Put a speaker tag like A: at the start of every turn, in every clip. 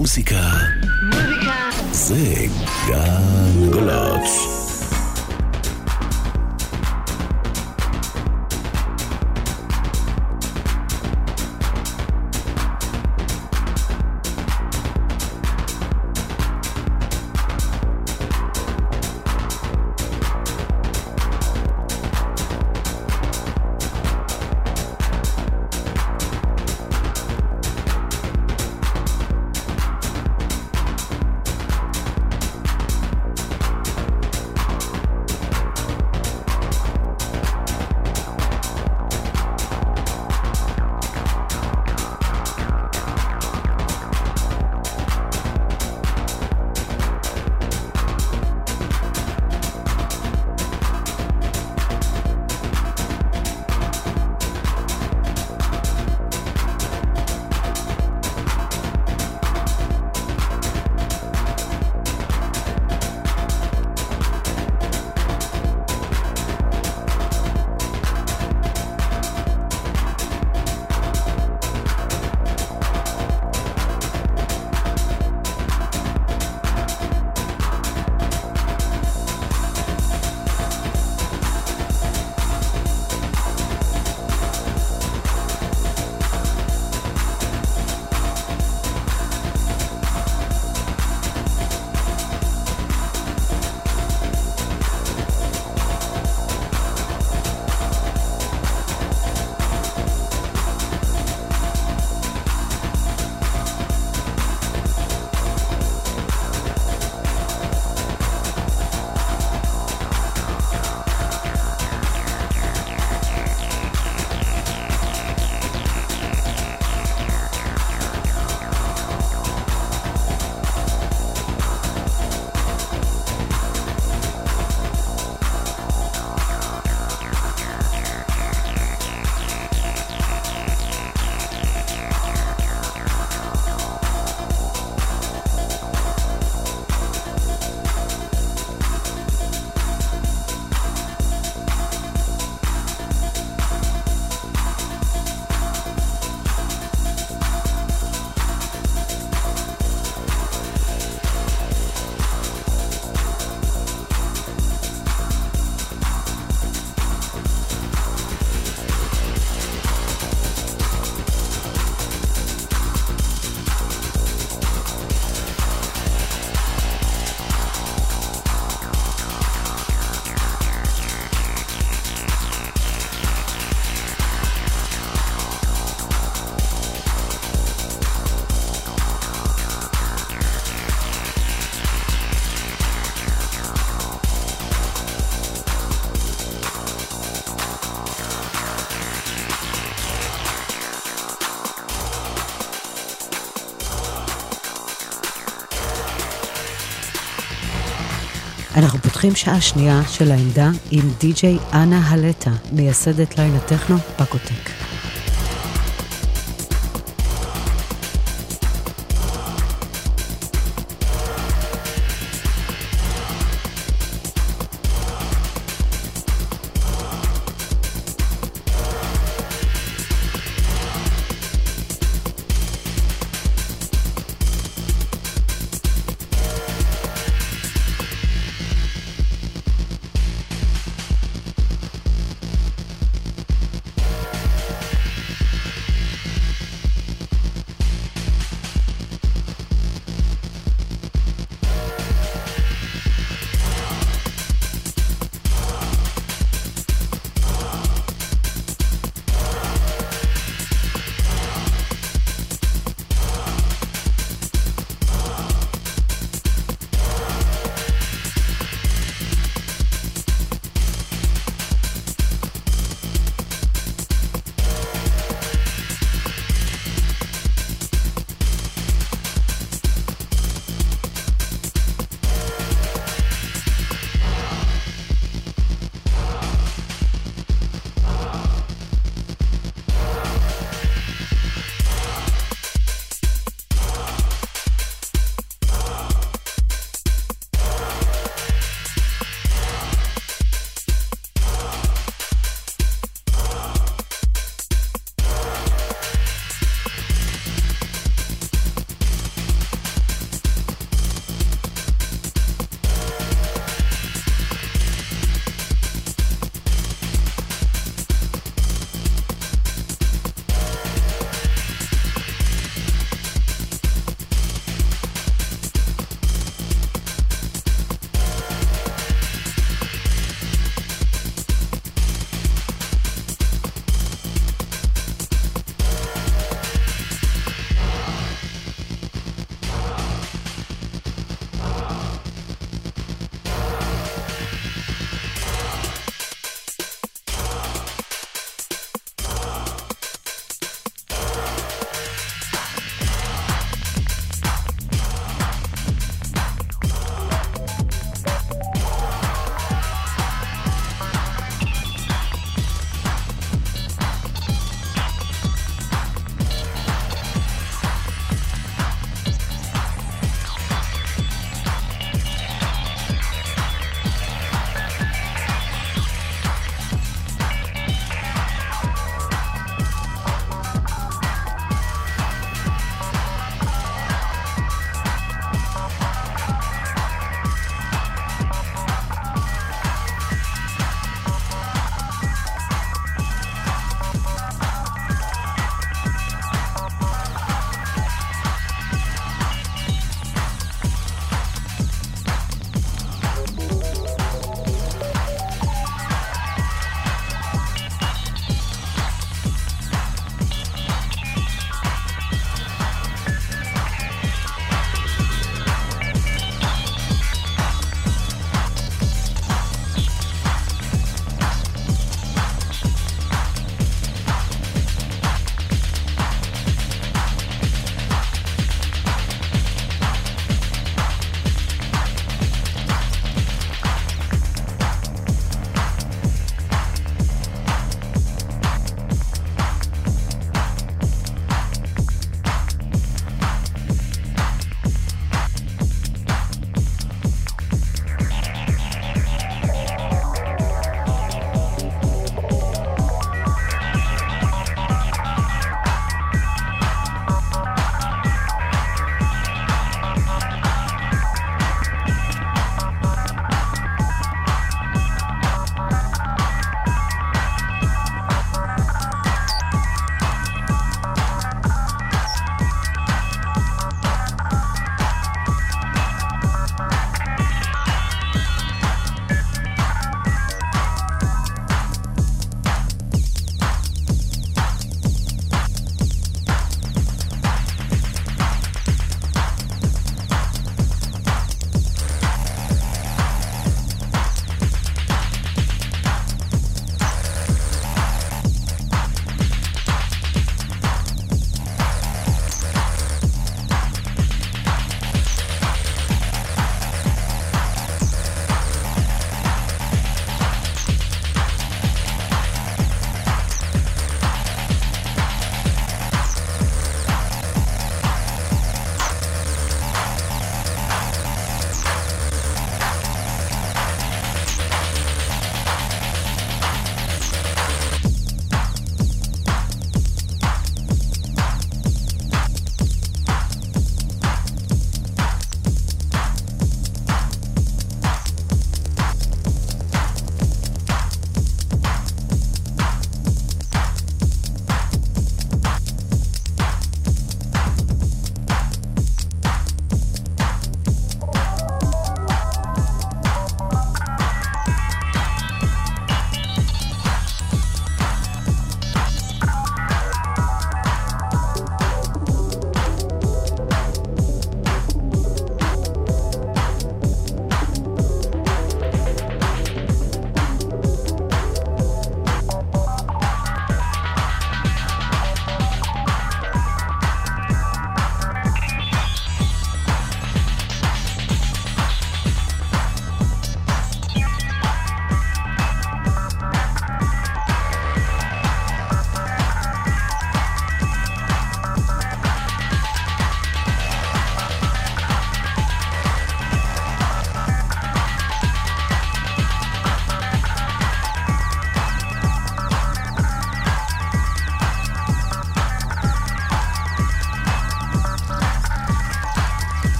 A: מוזיקה. זה גן גולץ.
B: פותחים שעה שנייה של העמדה עם די.ג'יי אנה הלטה, מייסדת ליין הטכנו פקוטק.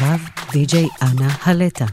B: ועכשיו די.ג'יי אנה הלטה.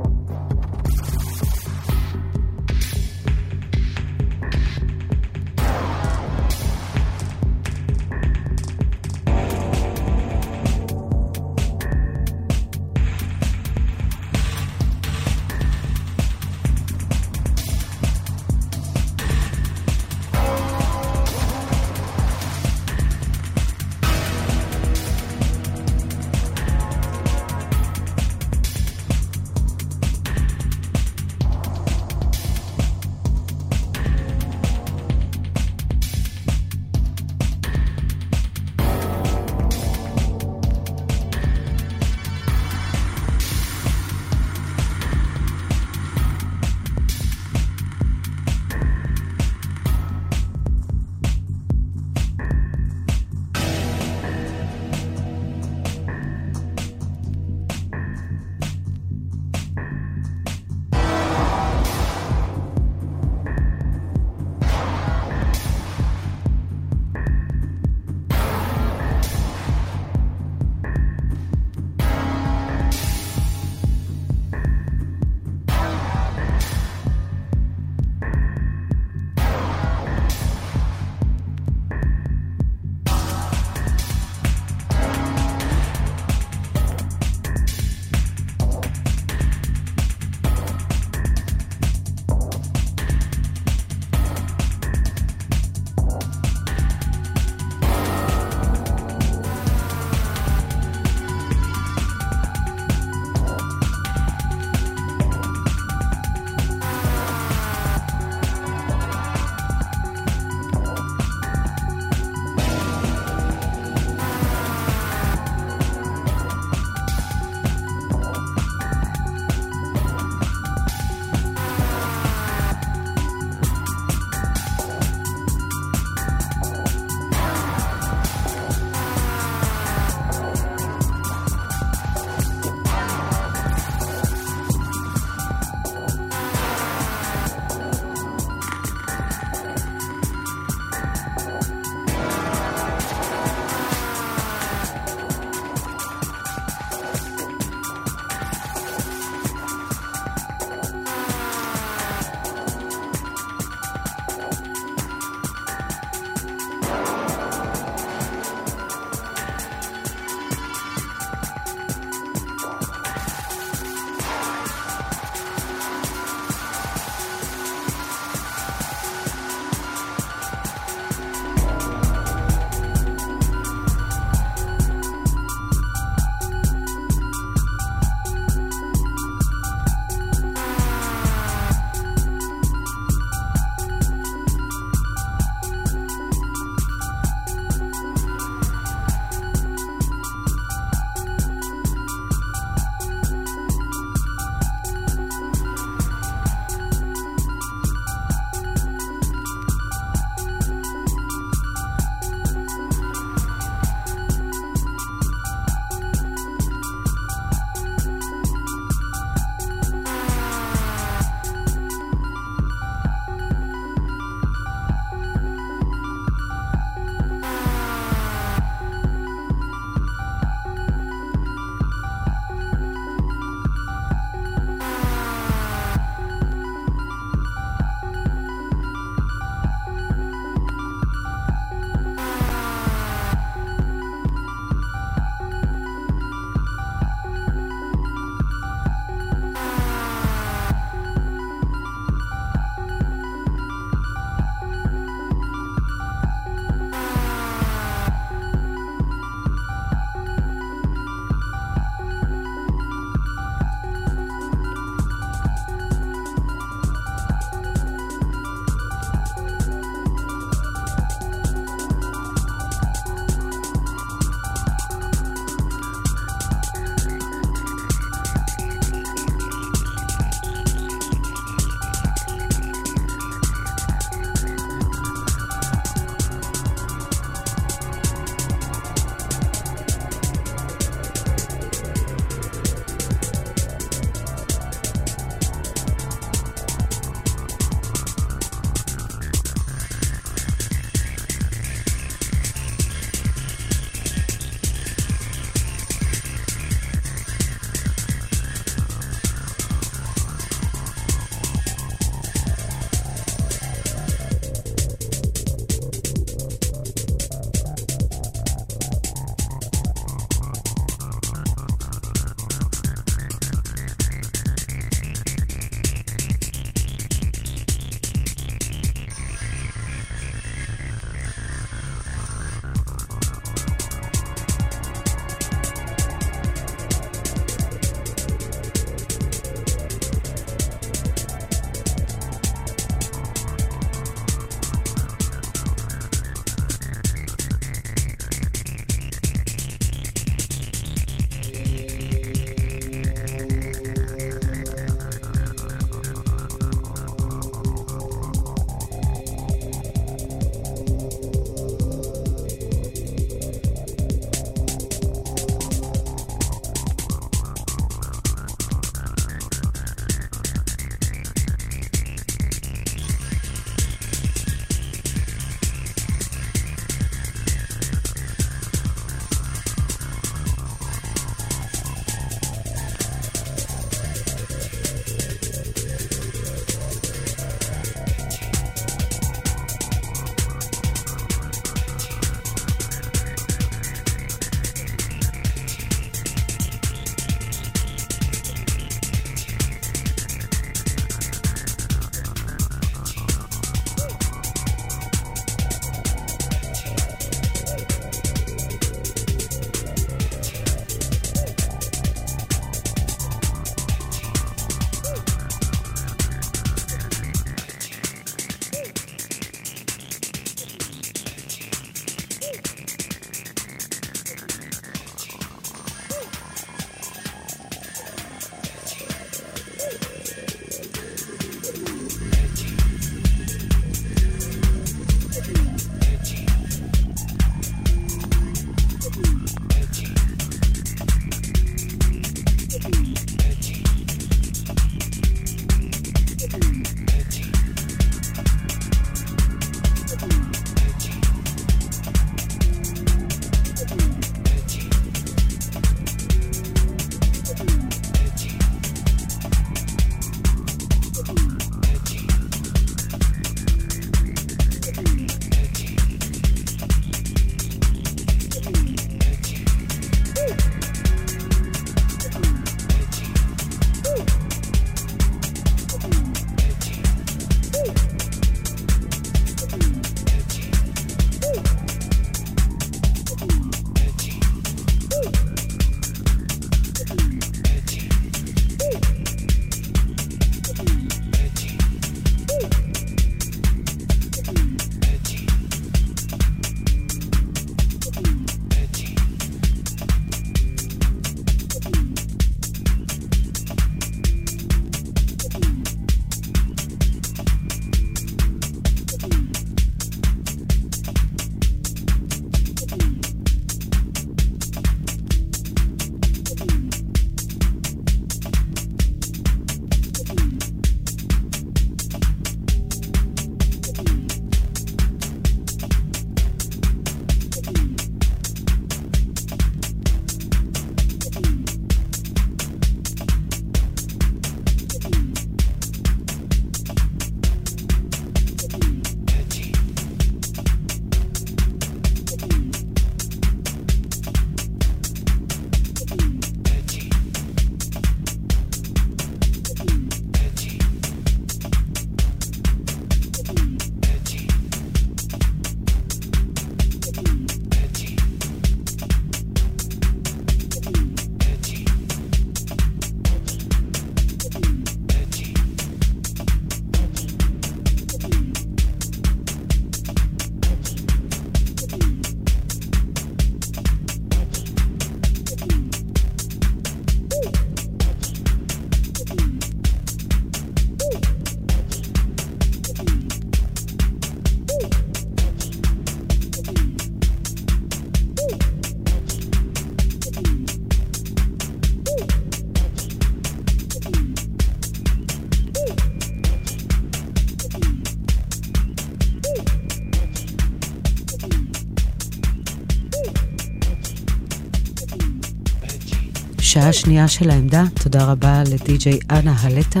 B: שעה שנייה של העמדה, תודה רבה לדי-ג'יי אנה הלטה